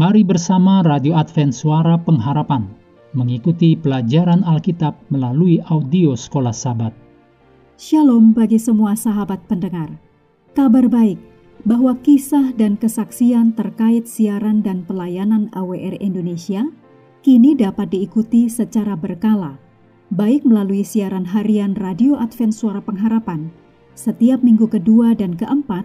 Mari bersama Radio Advent Suara Pengharapan mengikuti pelajaran Alkitab melalui audio Sekolah Sabat. Shalom bagi semua sahabat pendengar. Kabar baik bahwa kisah dan kesaksian terkait siaran dan pelayanan AWR Indonesia kini dapat diikuti secara berkala, baik melalui siaran harian Radio Advent Suara Pengharapan setiap minggu kedua dan keempat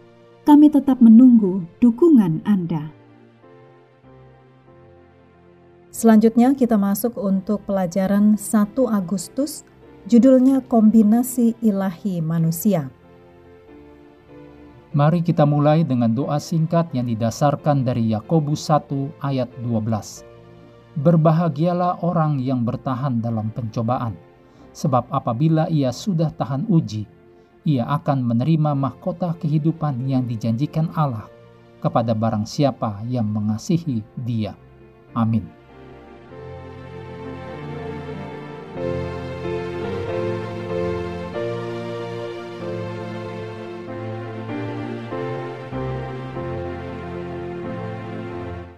kami tetap menunggu dukungan Anda. Selanjutnya kita masuk untuk pelajaran 1 Agustus, judulnya Kombinasi Ilahi Manusia. Mari kita mulai dengan doa singkat yang didasarkan dari Yakobus 1 ayat 12. Berbahagialah orang yang bertahan dalam pencobaan, sebab apabila ia sudah tahan uji, ia akan menerima mahkota kehidupan yang dijanjikan Allah kepada barang siapa yang mengasihi Dia. Amin.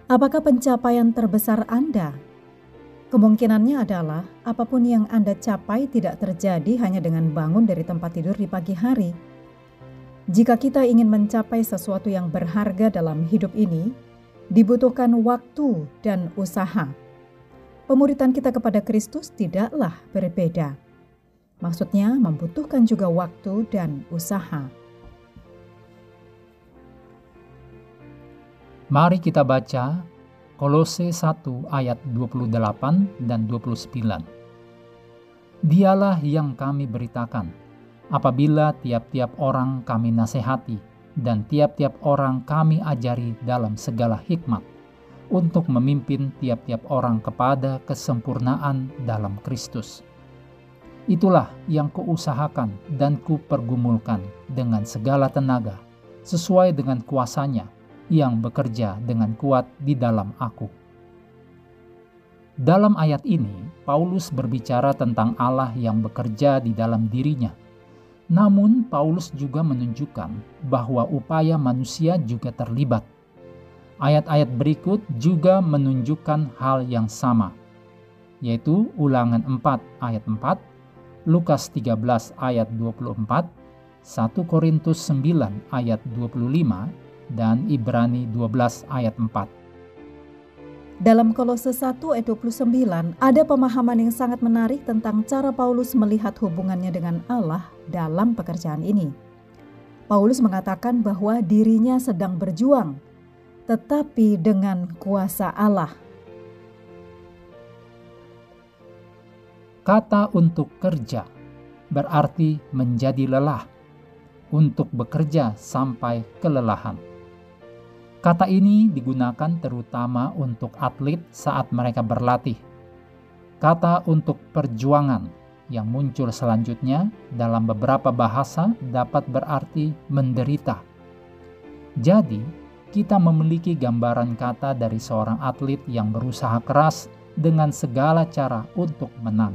Apakah pencapaian terbesar Anda Kemungkinannya adalah apa pun yang Anda capai tidak terjadi hanya dengan bangun dari tempat tidur di pagi hari. Jika kita ingin mencapai sesuatu yang berharga dalam hidup ini, dibutuhkan waktu dan usaha. Pemuritan kita kepada Kristus tidaklah berbeda. Maksudnya, membutuhkan juga waktu dan usaha. Mari kita baca Kolose 1 ayat 28 dan 29. Dialah yang kami beritakan, apabila tiap-tiap orang kami nasihati dan tiap-tiap orang kami ajari dalam segala hikmat, untuk memimpin tiap-tiap orang kepada kesempurnaan dalam Kristus. Itulah yang kuusahakan dan kupergumulkan dengan segala tenaga, sesuai dengan kuasanya yang bekerja dengan kuat di dalam aku. Dalam ayat ini, Paulus berbicara tentang Allah yang bekerja di dalam dirinya. Namun, Paulus juga menunjukkan bahwa upaya manusia juga terlibat. Ayat-ayat berikut juga menunjukkan hal yang sama, yaitu Ulangan 4 ayat 4, Lukas 13 ayat 24, 1 Korintus 9 ayat 25, dan Ibrani 12 ayat 4. Dalam Kolose 1 ayat 29 ada pemahaman yang sangat menarik tentang cara Paulus melihat hubungannya dengan Allah dalam pekerjaan ini. Paulus mengatakan bahwa dirinya sedang berjuang, tetapi dengan kuasa Allah. Kata untuk kerja berarti menjadi lelah, untuk bekerja sampai kelelahan. Kata ini digunakan terutama untuk atlet saat mereka berlatih. Kata untuk perjuangan yang muncul selanjutnya dalam beberapa bahasa dapat berarti menderita. Jadi, kita memiliki gambaran kata dari seorang atlet yang berusaha keras dengan segala cara untuk menang.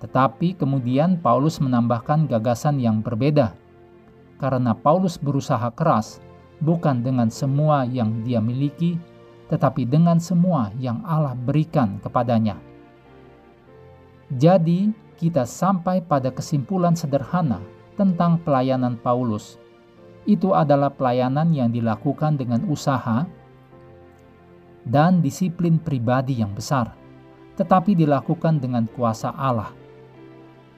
Tetapi kemudian Paulus menambahkan gagasan yang berbeda. Karena Paulus berusaha keras, bukan dengan semua yang dia miliki, tetapi dengan semua yang Allah berikan kepadanya. Jadi, kita sampai pada kesimpulan sederhana tentang pelayanan Paulus. Itu adalah pelayanan yang dilakukan dengan usaha dan disiplin pribadi yang besar, tetapi dilakukan dengan kuasa Allah.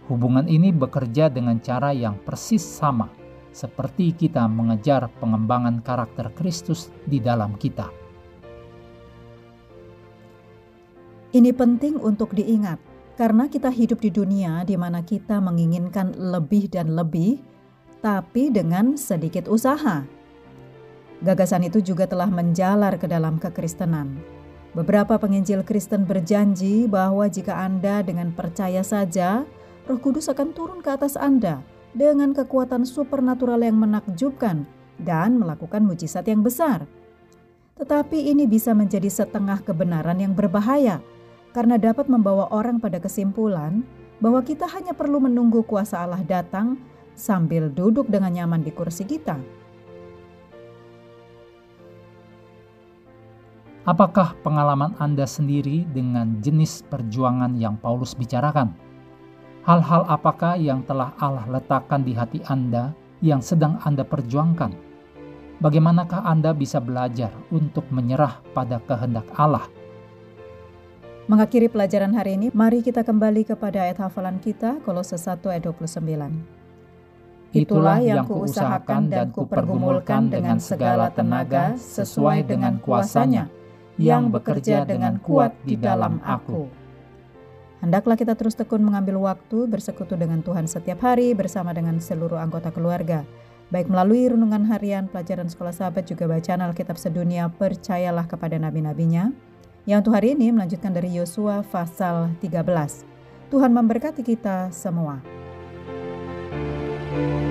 Hubungan ini bekerja dengan cara yang persis sama seperti kita mengejar pengembangan karakter Kristus di dalam kita. Ini penting untuk diingat, karena kita hidup di dunia di mana kita menginginkan lebih dan lebih, tapi dengan sedikit usaha. Gagasan itu juga telah menjalar ke dalam kekristenan. Beberapa penginjil Kristen berjanji bahwa jika Anda dengan percaya saja, Roh Kudus akan turun ke atas Anda dengan kekuatan supernatural yang menakjubkan dan melakukan mujizat yang besar. Tetapi ini bisa menjadi setengah kebenaran yang berbahaya karena dapat membawa orang pada kesimpulan bahwa kita hanya perlu menunggu kuasa Allah datang sambil duduk dengan nyaman di kursi kita. Apakah pengalaman Anda sendiri dengan jenis perjuangan yang Paulus bicarakan? Hal-hal apakah yang telah Allah letakkan di hati Anda yang sedang Anda perjuangkan? Bagaimanakah Anda bisa belajar untuk menyerah pada kehendak Allah? Mengakhiri pelajaran hari ini, mari kita kembali kepada ayat hafalan kita, Kolose 1 ayat 29. Itulah yang kuusahakan dan kupergumulkan dengan segala tenaga sesuai dengan kuasanya, yang bekerja dengan kuat di dalam aku. Hendaklah kita terus tekun mengambil waktu bersekutu dengan Tuhan setiap hari bersama dengan seluruh anggota keluarga. Baik melalui renungan harian, pelajaran sekolah sahabat, juga bacaan Alkitab sedunia, percayalah kepada nabi-nabinya. Yang untuk hari ini melanjutkan dari Yosua pasal 13. Tuhan memberkati kita semua. thank you